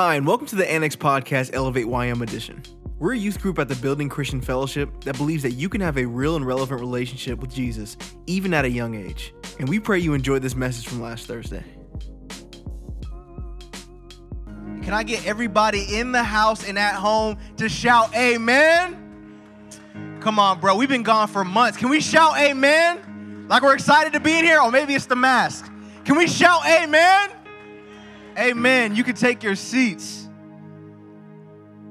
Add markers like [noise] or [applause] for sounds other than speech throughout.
Hi, and welcome to the Annex Podcast Elevate YM edition. We're a youth group at the Building Christian Fellowship that believes that you can have a real and relevant relationship with Jesus, even at a young age. And we pray you enjoyed this message from last Thursday. Can I get everybody in the house and at home to shout amen? Come on, bro. We've been gone for months. Can we shout amen? Like we're excited to be in here? Or maybe it's the mask. Can we shout amen? Amen. You can take your seats.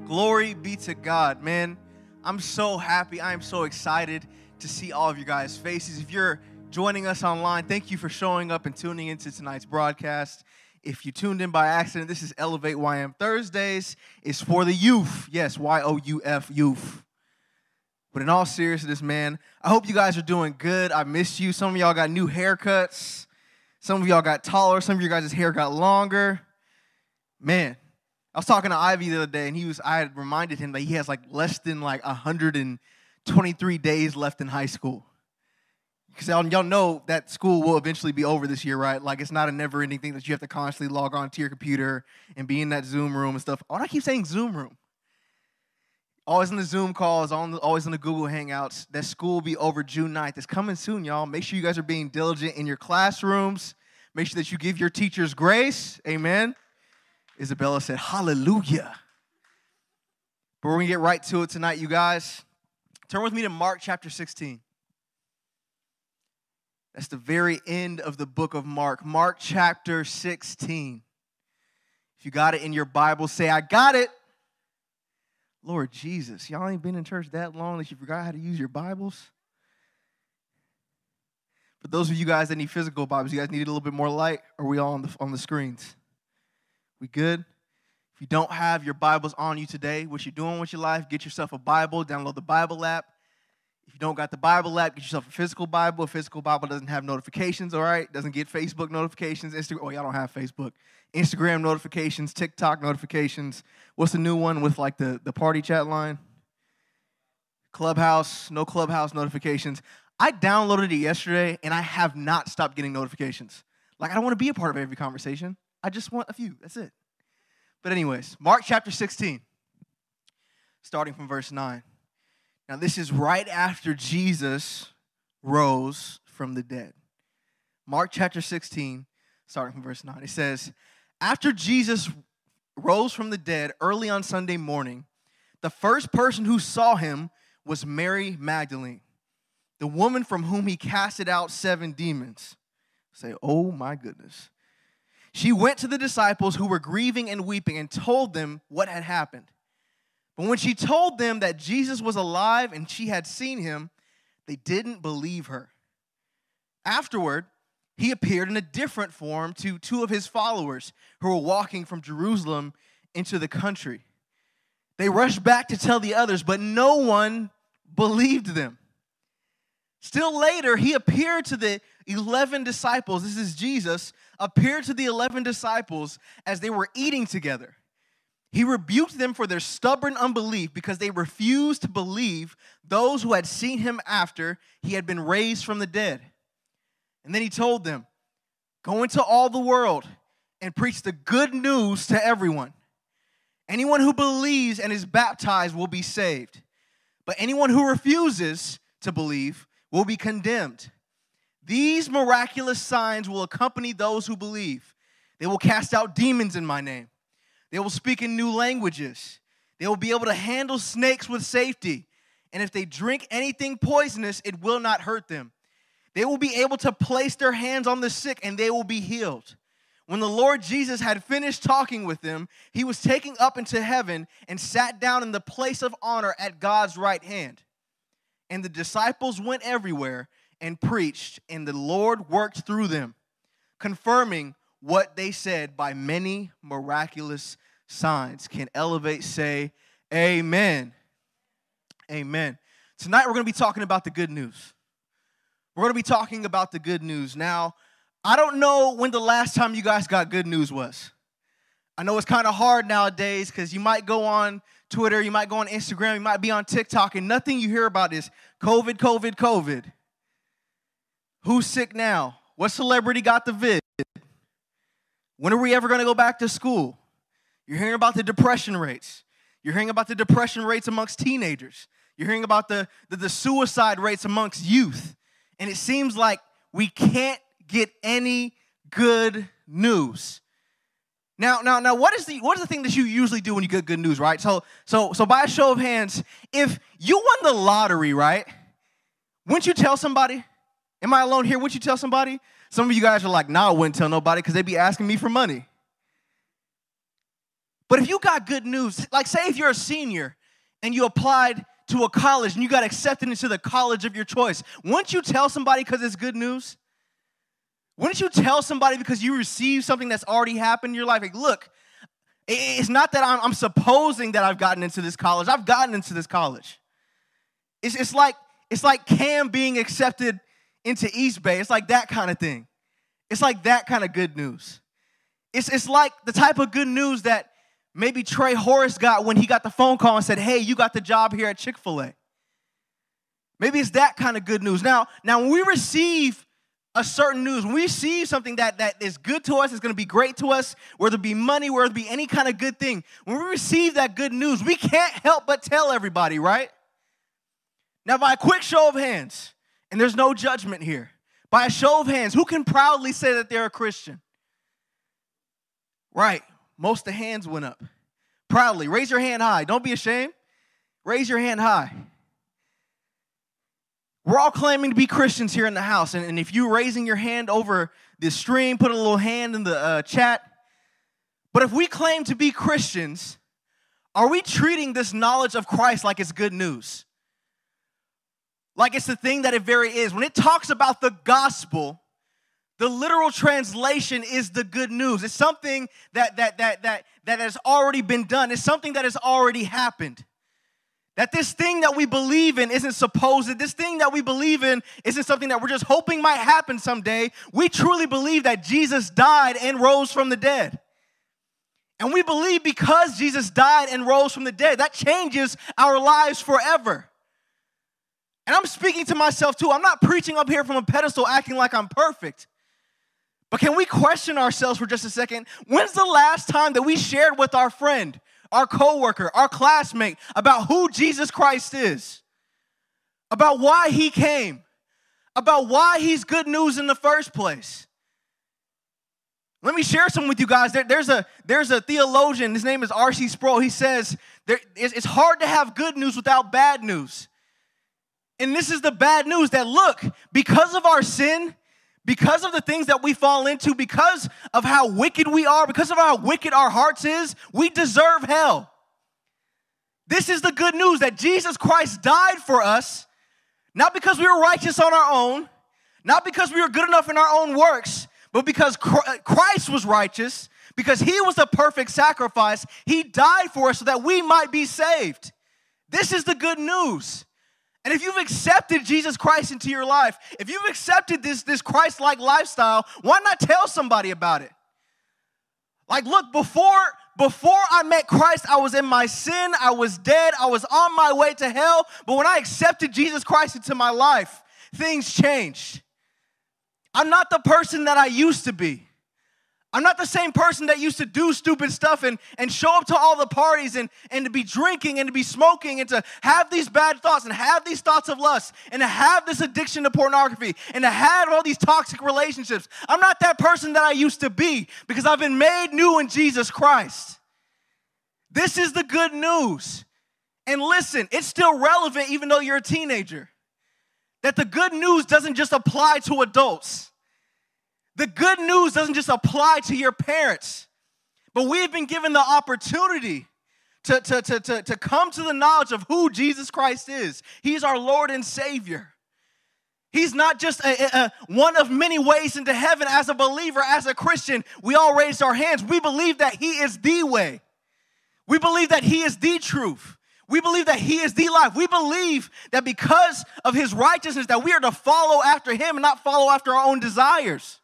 Glory be to God, man. I'm so happy. I am so excited to see all of you guys' faces. If you're joining us online, thank you for showing up and tuning into tonight's broadcast. If you tuned in by accident, this is Elevate YM Thursdays. It's for the youth. Yes, Y O U F, youth. But in all seriousness, man, I hope you guys are doing good. I missed you. Some of y'all got new haircuts. Some of y'all got taller. Some of you guys' hair got longer. Man, I was talking to Ivy the other day, and he was. I had reminded him that he has like less than like 123 days left in high school. Because y'all, know that school will eventually be over this year, right? Like it's not a never-ending thing that you have to constantly log on to your computer and be in that Zoom room and stuff. Do I keep saying Zoom room? Always in the Zoom calls, always in the Google Hangouts. That school will be over June 9th. It's coming soon, y'all. Make sure you guys are being diligent in your classrooms. Make sure that you give your teachers grace. Amen. Isabella said, Hallelujah. But we're going to get right to it tonight, you guys. Turn with me to Mark chapter 16. That's the very end of the book of Mark. Mark chapter 16. If you got it in your Bible, say, I got it. Lord Jesus, y'all ain't been in church that long that you forgot how to use your Bibles? For those of you guys that need physical Bibles, you guys need a little bit more light? Or are we all on the, on the screens? We good? If you don't have your Bibles on you today, what you're doing with your life, get yourself a Bible, download the Bible app. If you don't got the Bible app, get yourself a physical Bible. A physical Bible doesn't have notifications, all right? Doesn't get Facebook notifications, Instagram. Oh, y'all don't have Facebook. Instagram notifications, TikTok notifications. What's the new one with like the, the party chat line? Clubhouse, no Clubhouse notifications. I downloaded it yesterday and I have not stopped getting notifications. Like, I don't want to be a part of every conversation. I just want a few. That's it. But, anyways, Mark chapter 16, starting from verse 9. Now, this is right after Jesus rose from the dead. Mark chapter 16, starting from verse 9. It says, After Jesus rose from the dead early on Sunday morning, the first person who saw him was Mary Magdalene, the woman from whom he casted out seven demons. Say, oh my goodness. She went to the disciples who were grieving and weeping and told them what had happened. But when she told them that Jesus was alive and she had seen him, they didn't believe her. Afterward, he appeared in a different form to two of his followers who were walking from Jerusalem into the country. They rushed back to tell the others, but no one believed them. Still later, he appeared to the 11 disciples. This is Jesus, appeared to the 11 disciples as they were eating together. He rebuked them for their stubborn unbelief because they refused to believe those who had seen him after he had been raised from the dead. And then he told them, Go into all the world and preach the good news to everyone. Anyone who believes and is baptized will be saved, but anyone who refuses to believe will be condemned. These miraculous signs will accompany those who believe. They will cast out demons in my name. They will speak in new languages. They will be able to handle snakes with safety. And if they drink anything poisonous, it will not hurt them. They will be able to place their hands on the sick and they will be healed. When the Lord Jesus had finished talking with them, he was taken up into heaven and sat down in the place of honor at God's right hand. And the disciples went everywhere and preached, and the Lord worked through them, confirming what they said by many miraculous signs. Can Elevate say, Amen? Amen. Tonight we're going to be talking about the good news. We're going to be talking about the good news. Now, I don't know when the last time you guys got good news was. I know it's kind of hard nowadays because you might go on Twitter, you might go on Instagram, you might be on TikTok, and nothing you hear about is COVID, COVID, COVID. Who's sick now? What celebrity got the vid? When are we ever going to go back to school? You're hearing about the depression rates. You're hearing about the depression rates amongst teenagers. You're hearing about the, the, the suicide rates amongst youth. And it seems like we can't get any good news. Now, now, now, what is the what is the thing that you usually do when you get good news, right? So, so, so, by a show of hands, if you won the lottery, right? Wouldn't you tell somebody? Am I alone here? Wouldn't you tell somebody? Some of you guys are like, "Nah, I wouldn't tell nobody because they'd be asking me for money." But if you got good news, like say if you're a senior and you applied to a college and you got accepted into the college of your choice, wouldn't you tell somebody because it's good news? Wouldn't you tell somebody because you received something that's already happened in your life? Like, look, it's not that I'm, I'm supposing that I've gotten into this college. I've gotten into this college. It's, it's like it's like Cam being accepted into East Bay. It's like that kind of thing. It's like that kind of good news. It's, it's like the type of good news that maybe Trey Horace got when he got the phone call and said, Hey, you got the job here at Chick fil A. Maybe it's that kind of good news. Now, now when we receive a certain news, when we receive something that, that is good to us, it's to be great to us, whether it be money, whether it be any kind of good thing, when we receive that good news, we can't help but tell everybody, right? Now, by a quick show of hands, and there's no judgment here, by a show of hands, who can proudly say that they're a Christian? Right, most of the hands went up. Proudly, raise your hand high. Don't be ashamed. Raise your hand high. We're all claiming to be Christians here in the house. And, and if you're raising your hand over the stream, put a little hand in the uh, chat. But if we claim to be Christians, are we treating this knowledge of Christ like it's good news? Like it's the thing that it very is. When it talks about the gospel, the literal translation is the good news. It's something that that that that that has already been done. It's something that has already happened. That this thing that we believe in isn't supposed, this thing that we believe in isn't something that we're just hoping might happen someday. We truly believe that Jesus died and rose from the dead. And we believe because Jesus died and rose from the dead, that changes our lives forever. And I'm speaking to myself too. I'm not preaching up here from a pedestal acting like I'm perfect. But can we question ourselves for just a second? When's the last time that we shared with our friend, our coworker, our classmate about who Jesus Christ is? About why he came? About why he's good news in the first place? Let me share some with you guys. There, there's, a, there's a theologian, his name is R.C. Sproul. He says there, it's, it's hard to have good news without bad news. And this is the bad news that look, because of our sin, because of the things that we fall into, because of how wicked we are, because of how wicked our hearts is, we deserve hell. This is the good news that Jesus Christ died for us, not because we were righteous on our own, not because we were good enough in our own works, but because Christ was righteous, because he was the perfect sacrifice, he died for us so that we might be saved. This is the good news. And if you've accepted Jesus Christ into your life, if you've accepted this, this Christ like lifestyle, why not tell somebody about it? Like, look, before, before I met Christ, I was in my sin, I was dead, I was on my way to hell. But when I accepted Jesus Christ into my life, things changed. I'm not the person that I used to be. I'm not the same person that used to do stupid stuff and, and show up to all the parties and, and to be drinking and to be smoking and to have these bad thoughts and have these thoughts of lust and to have this addiction to pornography and to have all these toxic relationships. I'm not that person that I used to be because I've been made new in Jesus Christ. This is the good news. And listen, it's still relevant even though you're a teenager. That the good news doesn't just apply to adults. The good news doesn't just apply to your parents, but we've been given the opportunity to, to, to, to, to come to the knowledge of who Jesus Christ is. He's our Lord and Savior. He's not just a, a, one of many ways into heaven as a believer, as a Christian. We all raised our hands. We believe that He is the way. We believe that He is the truth. We believe that He is the life. We believe that because of His righteousness, that we are to follow after Him and not follow after our own desires.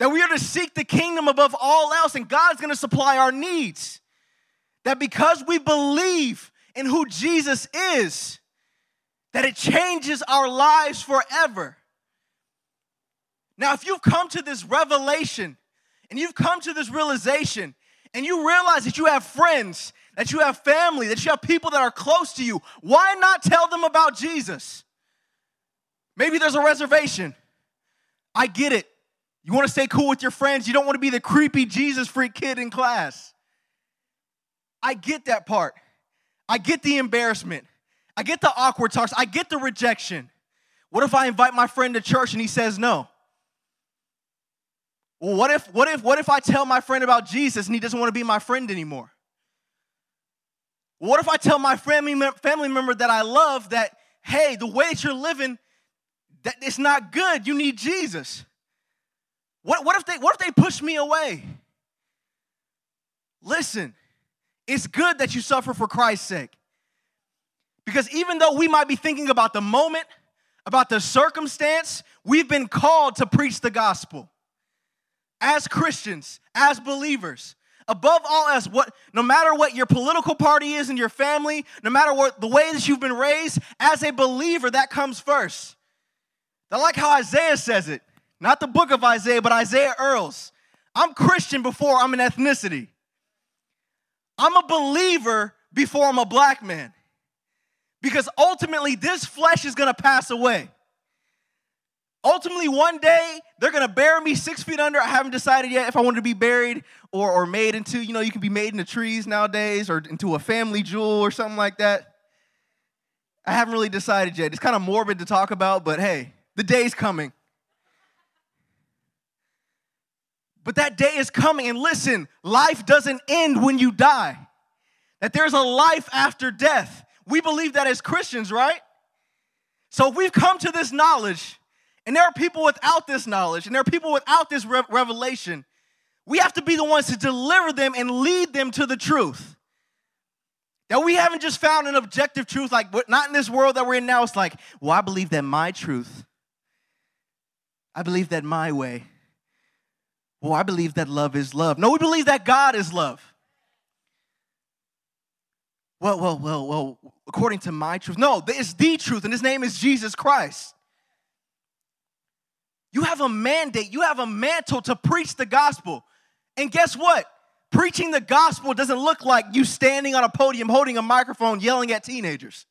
That we are to seek the kingdom above all else, and God's gonna supply our needs. That because we believe in who Jesus is, that it changes our lives forever. Now, if you've come to this revelation and you've come to this realization, and you realize that you have friends, that you have family, that you have people that are close to you, why not tell them about Jesus? Maybe there's a reservation. I get it. You want to stay cool with your friends, you don't want to be the creepy Jesus freak kid in class. I get that part. I get the embarrassment. I get the awkward talks. I get the rejection. What if I invite my friend to church and he says no? Well, what if what if what if I tell my friend about Jesus and he doesn't want to be my friend anymore? What if I tell my family family member that I love that hey, the way that you're living that it's not good. You need Jesus. What, what if they what if they push me away? Listen, it's good that you suffer for Christ's sake. Because even though we might be thinking about the moment, about the circumstance, we've been called to preach the gospel as Christians, as believers. Above all else, what no matter what your political party is in your family, no matter what the way that you've been raised, as a believer, that comes first. I like how Isaiah says it. Not the book of Isaiah, but Isaiah Earls. I'm Christian before I'm an ethnicity. I'm a believer before I'm a black man. Because ultimately, this flesh is gonna pass away. Ultimately, one day they're gonna bury me six feet under. I haven't decided yet if I want to be buried or, or made into, you know, you can be made into trees nowadays or into a family jewel or something like that. I haven't really decided yet. It's kind of morbid to talk about, but hey, the day's coming. But that day is coming, and listen, life doesn't end when you die. That there's a life after death. We believe that as Christians, right? So if we've come to this knowledge and there are people without this knowledge, and there are people without this re- revelation. We have to be the ones to deliver them and lead them to the truth. That we haven't just found an objective truth, like not in this world that we're in now. It's like, well, I believe that my truth, I believe that my way. Well, I believe that love is love. No, we believe that God is love. Well, well, well, well, according to my truth. No, it's the truth, and his name is Jesus Christ. You have a mandate, you have a mantle to preach the gospel. And guess what? Preaching the gospel doesn't look like you standing on a podium holding a microphone yelling at teenagers.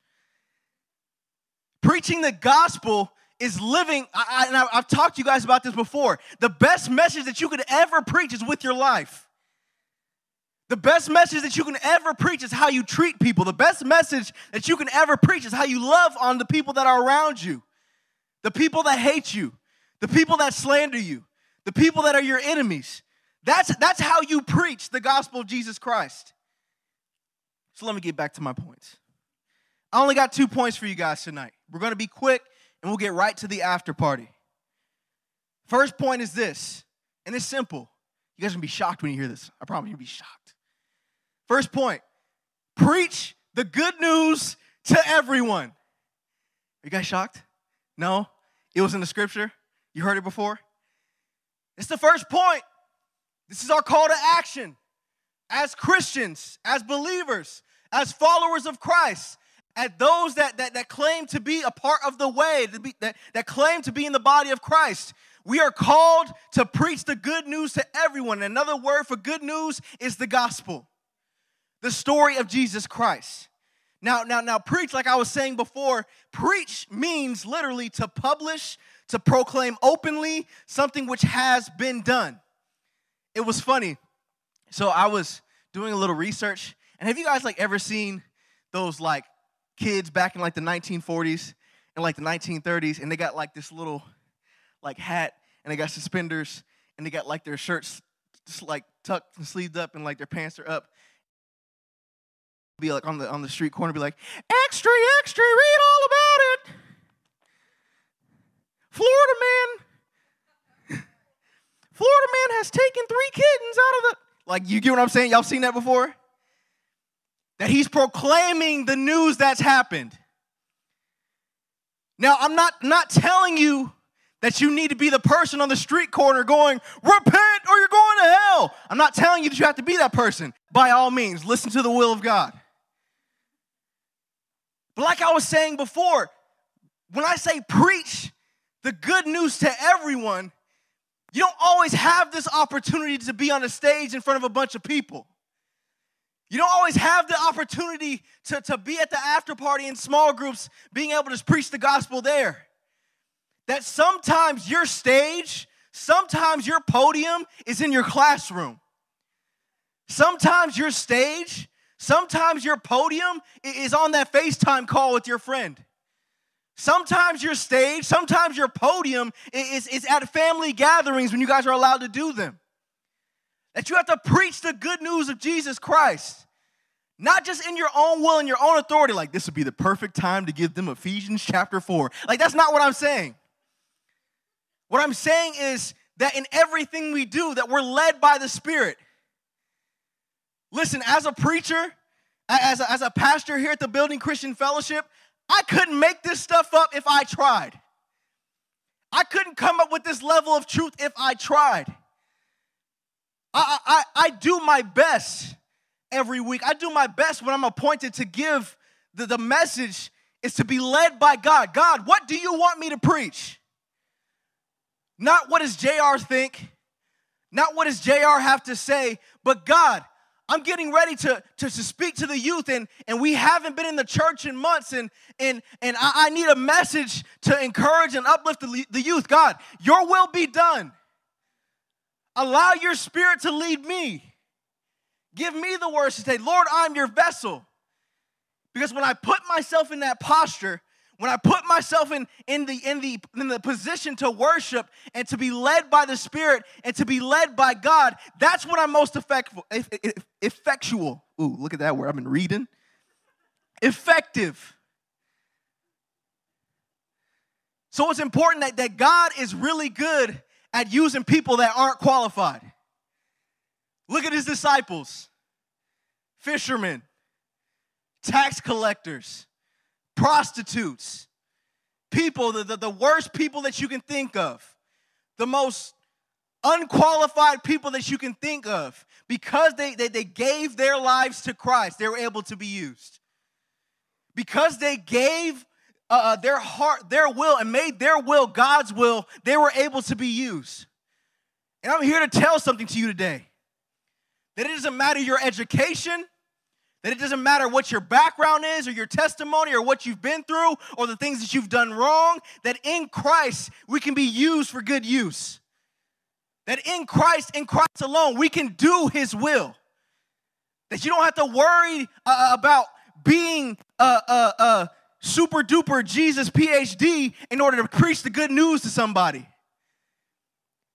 Preaching the gospel is living, I, and I, I've talked to you guys about this before. The best message that you could ever preach is with your life. The best message that you can ever preach is how you treat people. The best message that you can ever preach is how you love on the people that are around you, the people that hate you, the people that slander you, the people that are your enemies. That's, that's how you preach the gospel of Jesus Christ. So let me get back to my points. I only got two points for you guys tonight. We're going to be quick and we'll get right to the after party. First point is this, and it's simple. You guys are to be shocked when you hear this. I promise you'll be shocked. First point preach the good news to everyone. Are you guys shocked? No? It was in the scripture? You heard it before? It's the first point. This is our call to action as Christians, as believers, as followers of Christ, as those that, that, that claim to be a part of the way, be, that, that claim to be in the body of Christ. We are called to preach the good news to everyone. Another word for good news is the gospel, the story of Jesus Christ. Now, now, now, preach, like I was saying before, preach means literally to publish, to proclaim openly something which has been done. It was funny. So I was doing a little research, and have you guys like ever seen those like kids back in like the 1940s and like the 1930s, and they got like this little like hat, and they got suspenders, and they got like their shirts just like tucked and sleeved up, and like their pants are up. Be like on the on the street corner, be like, extra, extra, read all about it. Florida man, [laughs] Florida man has taken three kittens out of the. Like, you get what I'm saying? Y'all seen that before? That he's proclaiming the news that's happened. Now, I'm not, not telling you that you need to be the person on the street corner going, repent or you're going to hell. I'm not telling you that you have to be that person. By all means, listen to the will of God. But like I was saying before, when I say preach, the good news to everyone, you don't always have this opportunity to be on a stage in front of a bunch of people. You don't always have the opportunity to, to be at the after party in small groups, being able to preach the gospel there. That sometimes your stage, sometimes your podium is in your classroom. Sometimes your stage, sometimes your podium is on that FaceTime call with your friend. Sometimes your stage, sometimes your podium is, is at family gatherings when you guys are allowed to do them. That you have to preach the good news of Jesus Christ. Not just in your own will and your own authority, like this would be the perfect time to give them Ephesians chapter 4. Like, that's not what I'm saying. What I'm saying is that in everything we do, that we're led by the Spirit. Listen, as a preacher, as a, as a pastor here at the Building Christian Fellowship, I couldn't make this stuff up if I tried. I couldn't come up with this level of truth if I tried. I, I, I do my best every week. I do my best when I'm appointed to give the, the message is to be led by God. God, what do you want me to preach? Not what does JR think, not what does JR have to say, but God, I'm getting ready to, to, to, speak to the youth, and, and we haven't been in the church in months, and, and, and I, I need a message to encourage and uplift the, the youth. God, your will be done. Allow your spirit to lead me. Give me the words to say, Lord, I'm your vessel. Because when I put myself in that posture, when I put myself in, in, the, in, the, in the position to worship and to be led by the Spirit and to be led by God, that's when I'm most effectual. Ooh, look at that word. I've been reading. Effective. So it's important that, that God is really good at using people that aren't qualified. Look at his disciples fishermen, tax collectors, prostitutes, people, the, the, the worst people that you can think of, the most unqualified people that you can think of. Because they, they, they gave their lives to Christ, they were able to be used. Because they gave uh, uh their heart, their will, and made their will God's will, they were able to be used. And I'm here to tell something to you today that it doesn't matter your education, that it doesn't matter what your background is or your testimony or what you've been through or the things that you've done wrong, that in Christ we can be used for good use. That in Christ, in Christ alone, we can do His will. That you don't have to worry uh, uh about being a, a, a super duper Jesus PhD in order to preach the good news to somebody.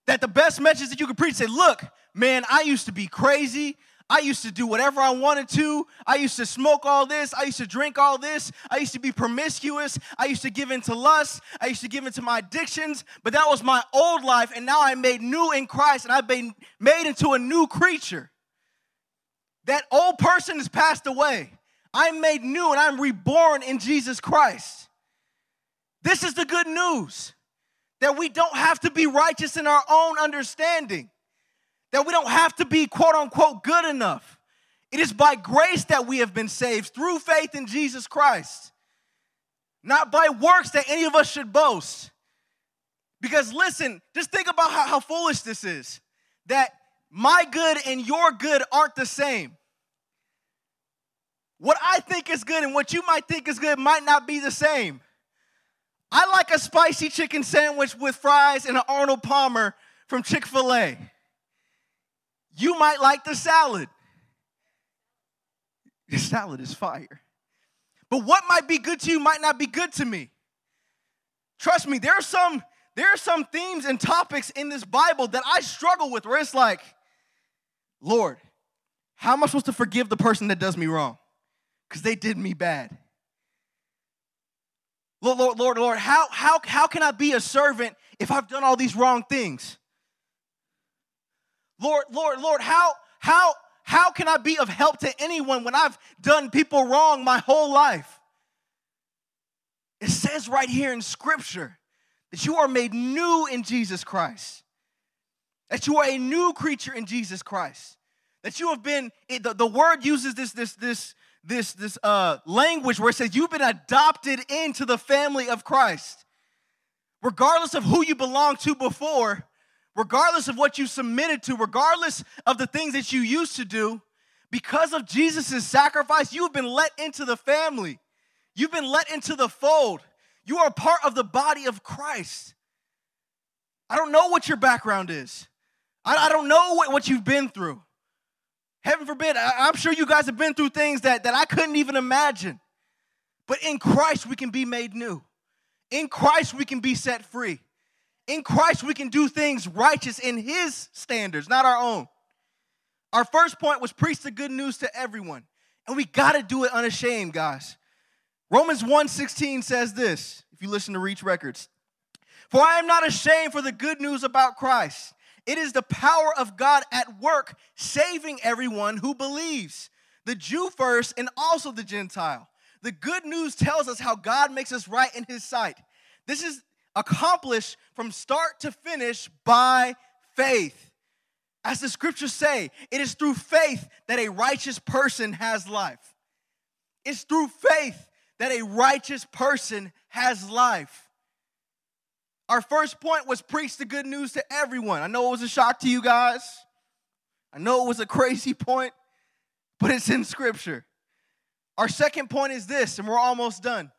That the best message that you can preach say, look, man, I used to be crazy. I used to do whatever I wanted to. I used to smoke all this. I used to drink all this. I used to be promiscuous. I used to give into lust. I used to give into my addictions. But that was my old life, and now I'm made new in Christ, and I've been made into a new creature. That old person has passed away. I'm made new, and I'm reborn in Jesus Christ. This is the good news that we don't have to be righteous in our own understanding that we don't have to be quote unquote good enough. It is by grace that we have been saved through faith in Jesus Christ, not by works that any of us should boast. Because listen, just think about how, how foolish this is that my good and your good aren't the same. What I think is good and what you might think is good might not be the same. I like a spicy chicken sandwich with fries and an Arnold Palmer from Chick fil A. You might like the salad. The salad is fire. But what might be good to you might not be good to me. Trust me, there are some there are some themes and topics in this Bible that I struggle with where it's like, Lord, how am I supposed to forgive the person that does me wrong? Because they did me bad. Lord, Lord, Lord, Lord, how, how, how can I be a servant if I've done all these wrong things? Lord, Lord, Lord, how, how, how can I be of help to anyone when I've done people wrong my whole life? It says right here in Scripture that you are made new in Jesus Christ, that you are a new creature in Jesus Christ, that you have been. The, the word uses this this this this this uh, language where it says you've been adopted into the family of Christ, regardless of who you belonged to before regardless of what you submitted to, regardless of the things that you used to do, Because of Jesus' sacrifice, you have been let into the family. You've been let into the fold. You are part of the body of Christ. I don't know what your background is. I, I don't know what, what you've been through. Heaven forbid, I, I'm sure you guys have been through things that, that I couldn't even imagine. But in Christ, we can be made new. In Christ, we can be set free. In Christ, we can do things righteous in His standards, not our own. Our first point was preach the good news to everyone. And we got to do it unashamed, guys. Romans 1:16 says this, if you listen to Reach Records. For I am not ashamed for the good news about Christ. It is the power of God at work, saving everyone who believes, the Jew first and also the Gentile. The good news tells us how God makes us right in his sight. This is accomplished from start to finish by faith. As the scriptures say, it is through faith that a righteous person has life. It's through faith that a righteous person has life. Our first point was preach the good news to everyone. I know it was a shock to you guys. I know it was a crazy point, but it's in scripture. Our second point is this, and we're almost done.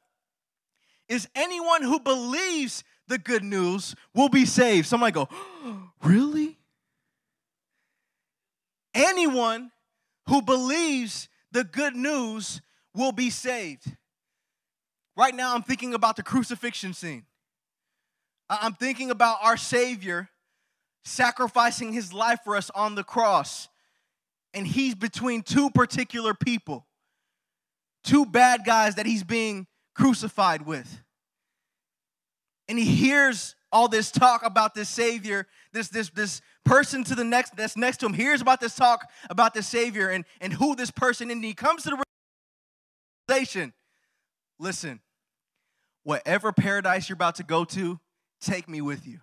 Is anyone who believes the good news will be saved? Somebody go, [gasps] really? Anyone who believes the good news will be saved. Right now, I'm thinking about the crucifixion scene. I'm thinking about our Savior sacrificing his life for us on the cross. And he's between two particular people, two bad guys that he's being crucified with. And he hears all this talk about this Savior, this, this, this person to the next that's next to him hears about this talk about the Savior and, and who this person is. And he comes to the realization listen, whatever paradise you're about to go to, take me with you.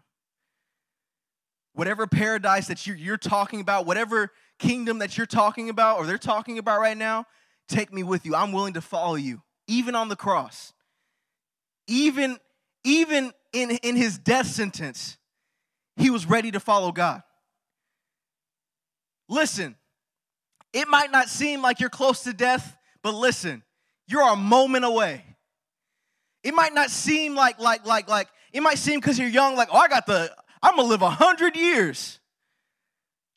Whatever paradise that you're, you're talking about, whatever kingdom that you're talking about or they're talking about right now, take me with you. I'm willing to follow you, even on the cross. Even, even in, in his death sentence, he was ready to follow God. Listen, it might not seem like you're close to death, but listen, you're a moment away. It might not seem like, like, like, like, it might seem because you're young, like, oh, I got the, I'm gonna live a hundred years.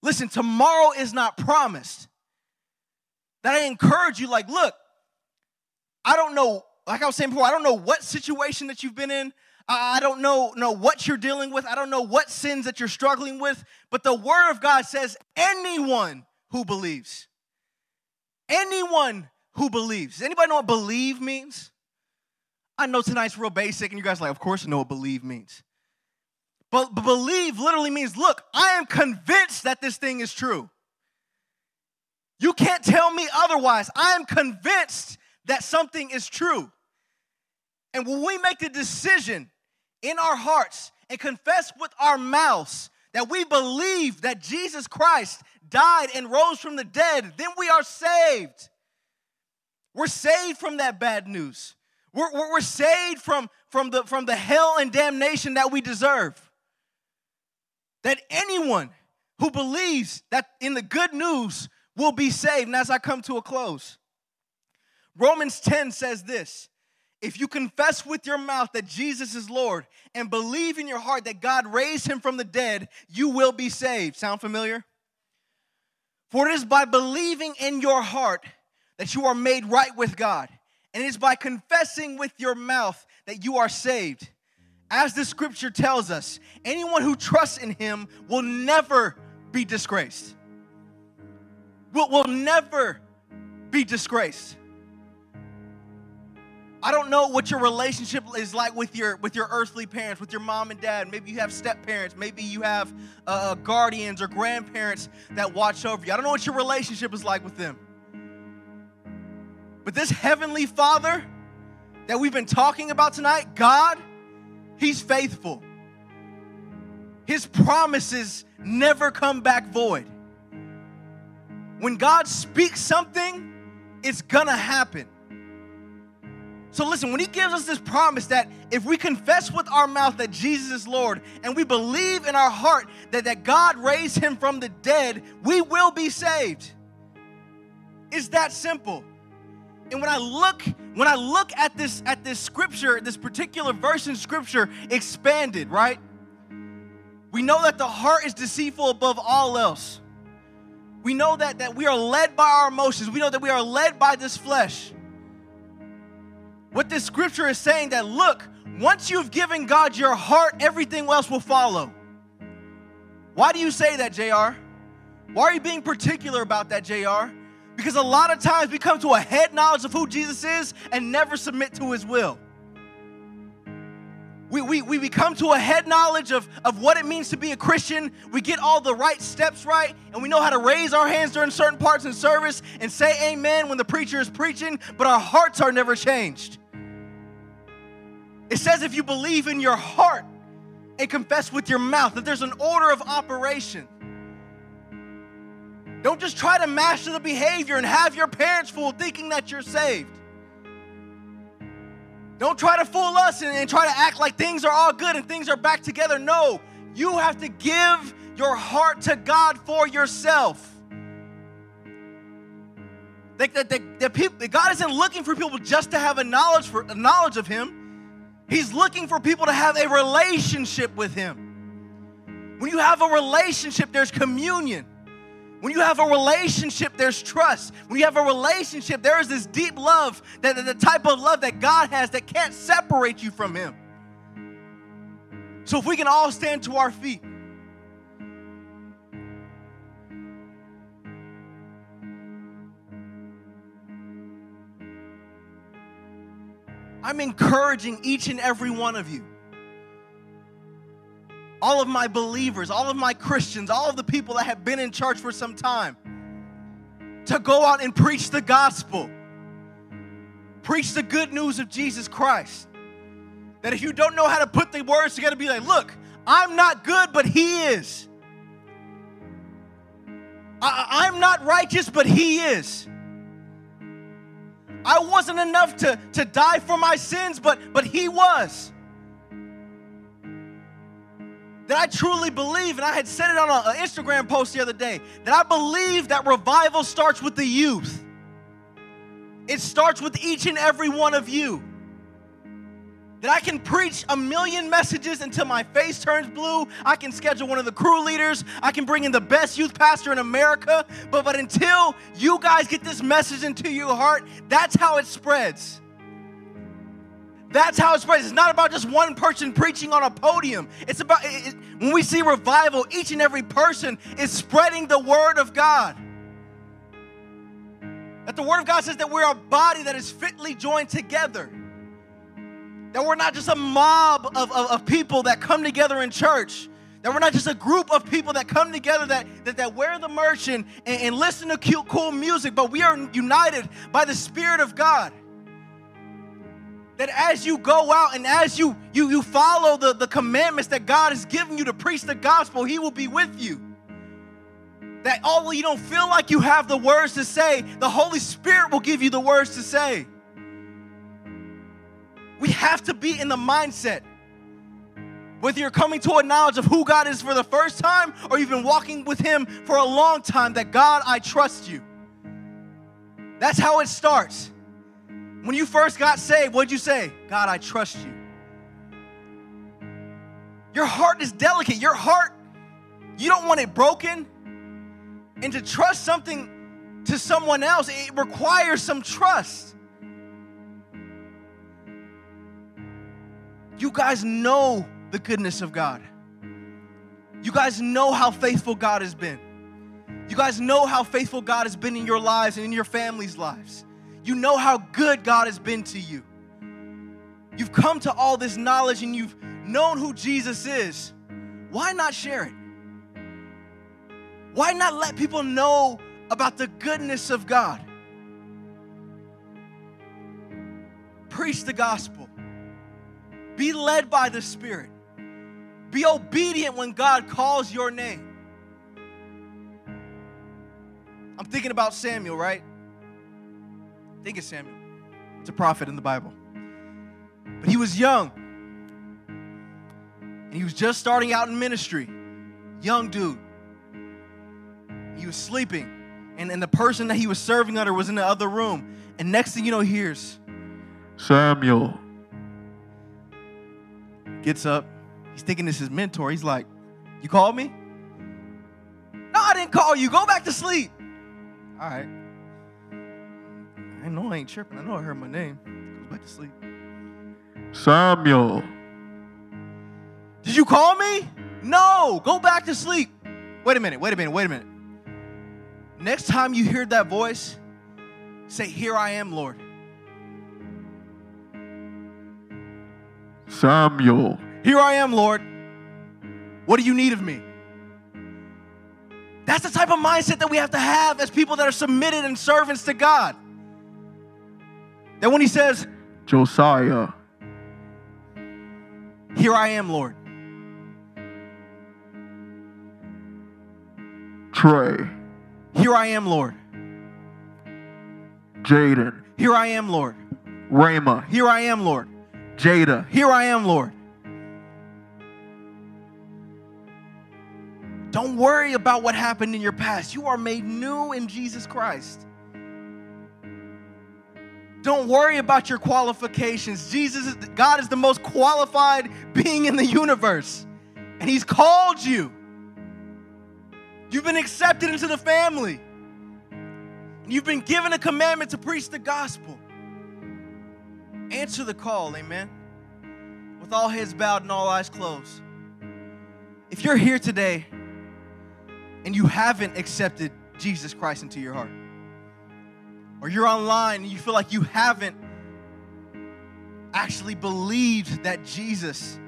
Listen, tomorrow is not promised. That I encourage you, like, look, I don't know, like I was saying before, I don't know what situation that you've been in. I don't know, know what you're dealing with. I don't know what sins that you're struggling with. But the word of God says anyone who believes. Anyone who believes. Anybody know what believe means? I know tonight's real basic, and you guys like, of course, I know what believe means. But believe literally means, look, I am convinced that this thing is true. You can't tell me otherwise. I am convinced that something is true. And when we make the decision in our hearts and confess with our mouths that we believe that Jesus Christ died and rose from the dead, then we are saved. We're saved from that bad news. We're, we're, we're saved from, from, the, from the hell and damnation that we deserve. That anyone who believes that in the good news will be saved. And as I come to a close, Romans 10 says this If you confess with your mouth that Jesus is Lord and believe in your heart that God raised him from the dead, you will be saved. Sound familiar? For it is by believing in your heart that you are made right with God and it is by confessing with your mouth that you are saved. As the scripture tells us, anyone who trusts in him will never be disgraced. Will, will never be disgraced. I don't know what your relationship is like with your with your earthly parents, with your mom and dad. Maybe you have step parents. Maybe you have uh, guardians or grandparents that watch over you. I don't know what your relationship is like with them. But this heavenly Father that we've been talking about tonight, God, He's faithful. His promises never come back void. When God speaks something, it's gonna happen. So listen, when he gives us this promise that if we confess with our mouth that Jesus is Lord and we believe in our heart that, that God raised him from the dead, we will be saved. It's that simple. And when I look, when I look at this at this scripture, this particular verse in scripture expanded, right? We know that the heart is deceitful above all else. We know that, that we are led by our emotions. We know that we are led by this flesh. What this scripture is saying that look, once you've given God your heart, everything else will follow. Why do you say that, JR? Why are you being particular about that, JR? Because a lot of times we come to a head knowledge of who Jesus is and never submit to his will. We, we, we come to a head knowledge of, of what it means to be a Christian. We get all the right steps right, and we know how to raise our hands during certain parts in service and say amen when the preacher is preaching, but our hearts are never changed. It says if you believe in your heart and confess with your mouth, that there's an order of operation. Don't just try to master the behavior and have your parents fool thinking that you're saved. Don't try to fool us and, and, try to act like things are all good and things are back together. No, you have to give your heart to God for yourself. That, that, that, that people, God isn't looking for people just to have a knowledge for a knowledge of Him. He's looking for people to have a relationship with Him. When you have a relationship, there's communion. When you have a relationship, there's trust. When you have a relationship, there is this deep love, that, the type of love that God has that can't separate you from Him. So if we can all stand to our feet. I'm encouraging each and every one of you all of my believers, all of my Christians, all of the people that have been in church for some time to go out and preach the gospel. Preach the good news of Jesus Christ. That if you don't know how to put the words together, be like, look, I'm not good, but He is. I, am not righteous, but He is. I wasn't enough to, to die for my sins, but, but He was that I truly believe, and I had said it on an Instagram post the other day, that I believe that revival starts with the youth. It starts with each and every one of you. That I can preach a million messages until my face turns blue. I can schedule one of the crew leaders. I can bring in the best youth pastor in America. But, but until you guys get this message into your heart, that's how it spreads. That's how it spreads. It's not about just one person preaching on a podium. It's about it, it, when we see revival, each and every person is spreading the word of God. That the word of God says that we're a body that is fitly joined together. That we're not just a mob of, of, of people that come together in church. That we're not just a group of people that come together that, that, that wear the merch and, and, and listen to cute, cool music, but we are united by the Spirit of God that as you go out and as you you you follow the, the commandments that God has given you to preach the gospel, He will be with you. That although you don't feel like you have the words to say, the Holy Spirit will give you the words to say. We have to be in the mindset. Whether you're coming to a knowledge of who God is for the first time or you've been walking with Him for a long time, that God, I trust you. That's how it starts. When you first got saved, what'd you say? God, I trust you. Your heart is delicate. Your heart, you don't want it broken. And to trust something to someone else, it requires some trust. You guys know the goodness of God. You guys know how faithful God has been. You guys know how faithful God has been in your lives and in your family's lives. You know how good God has been to you. You've come to all this knowledge and you've known who Jesus is. Why not share it? Why not let people know about the goodness of God? Preach the gospel. Be led by the Spirit. Be obedient when God calls your name. I'm thinking about Samuel, right? think it's Samuel. It's a prophet in the Bible. But he was young. And he was just starting out in ministry. Young dude. He was sleeping. And, and the person that he was serving under was in the other room. And next thing you know, he hears, Samuel. Gets up. He's thinking this is his mentor. He's like, You called me? No, I didn't call you. Go back to sleep. All right. I know I ain't tripping. I know I heard my name. Goes back to sleep. Samuel. Did you call me? No. Go back to sleep. Wait a minute. Wait a minute. Wait a minute. Next time you hear that voice, say, Here I am, Lord. Samuel. Here I am, Lord. What do you need of me? That's the type of mindset that we have to have as people that are submitted and servants to God. That when He says, Josiah. Here I am, Lord. Trey. Here I am, Lord. Jaden. Here I am, Lord. Rama. Here I am, Lord. Jada. Here I am, Lord. Don't worry about what happened in your past. You are made new in Jesus Christ. Don't worry about your qualifications. Jesus is God is the most qualified being in the universe. And he's called you. You've been accepted into the family. You've been given a commandment to preach the gospel. Answer the call, amen. With all heads bowed and all eyes closed. If you're here today and you haven't accepted Jesus Christ into your heart, or you're online and you feel like you haven't actually believed that Jesus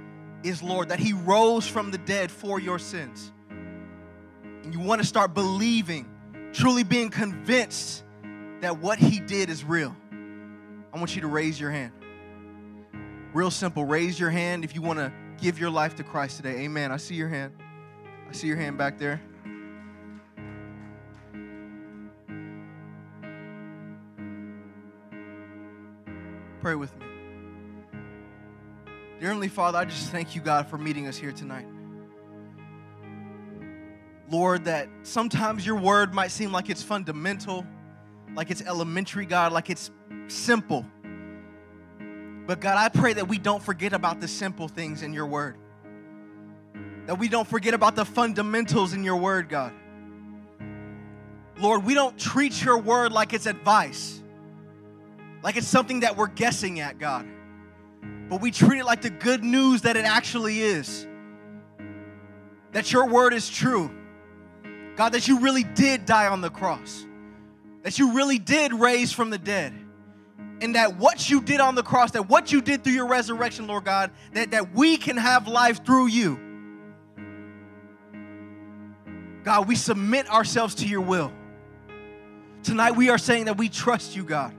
is Lord, that He rose from the dead for your sins, and you want to start believing, truly being convinced that what He did is real, I want you to raise your hand. Real simple, raise your hand if you want to give your life to Christ today. Amen. I see your hand. I see your hand back there. Pray with me. Dear Heavenly Father, I just thank you, God, for meeting us here tonight. Lord, that sometimes your word might seem like it's fundamental, like it's elementary, God, like it's simple. But God, I pray that we don't forget about the simple things in your word. That we don't forget about the fundamentals in your word, God. Lord, we don't treat your word like it's advice, like it's something that we're guessing at, God. But we treat it like the good news that it actually is. That your word is true. God, that you really did die on the cross. That you really did raise from the dead. And that what you did on the cross, that what you did through your resurrection, Lord God, that, that we can have life through you. God, we submit ourselves to your will. Tonight we are saying that we trust you, God.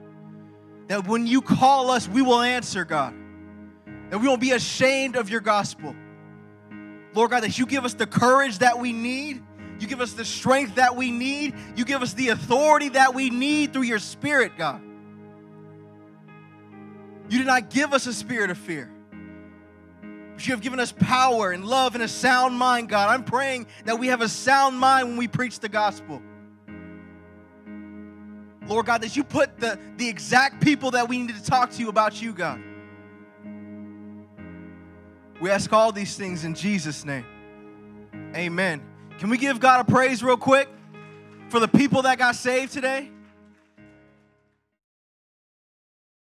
That when you call us, we will answer, God. That we won't be ashamed of your gospel. Lord God, that you give us the courage that we need. You give us the strength that we need. You give us the authority that we need through your spirit, God. You did not give us a spirit of fear. But you have given us power and love and a sound mind, God. I'm praying that we have a sound mind when we preach the gospel. Lord God, that you put the, the exact people that we need to talk to you about you, God. We ask all these things in Jesus' name. Amen. Can we give God a praise real quick for the people that got saved today?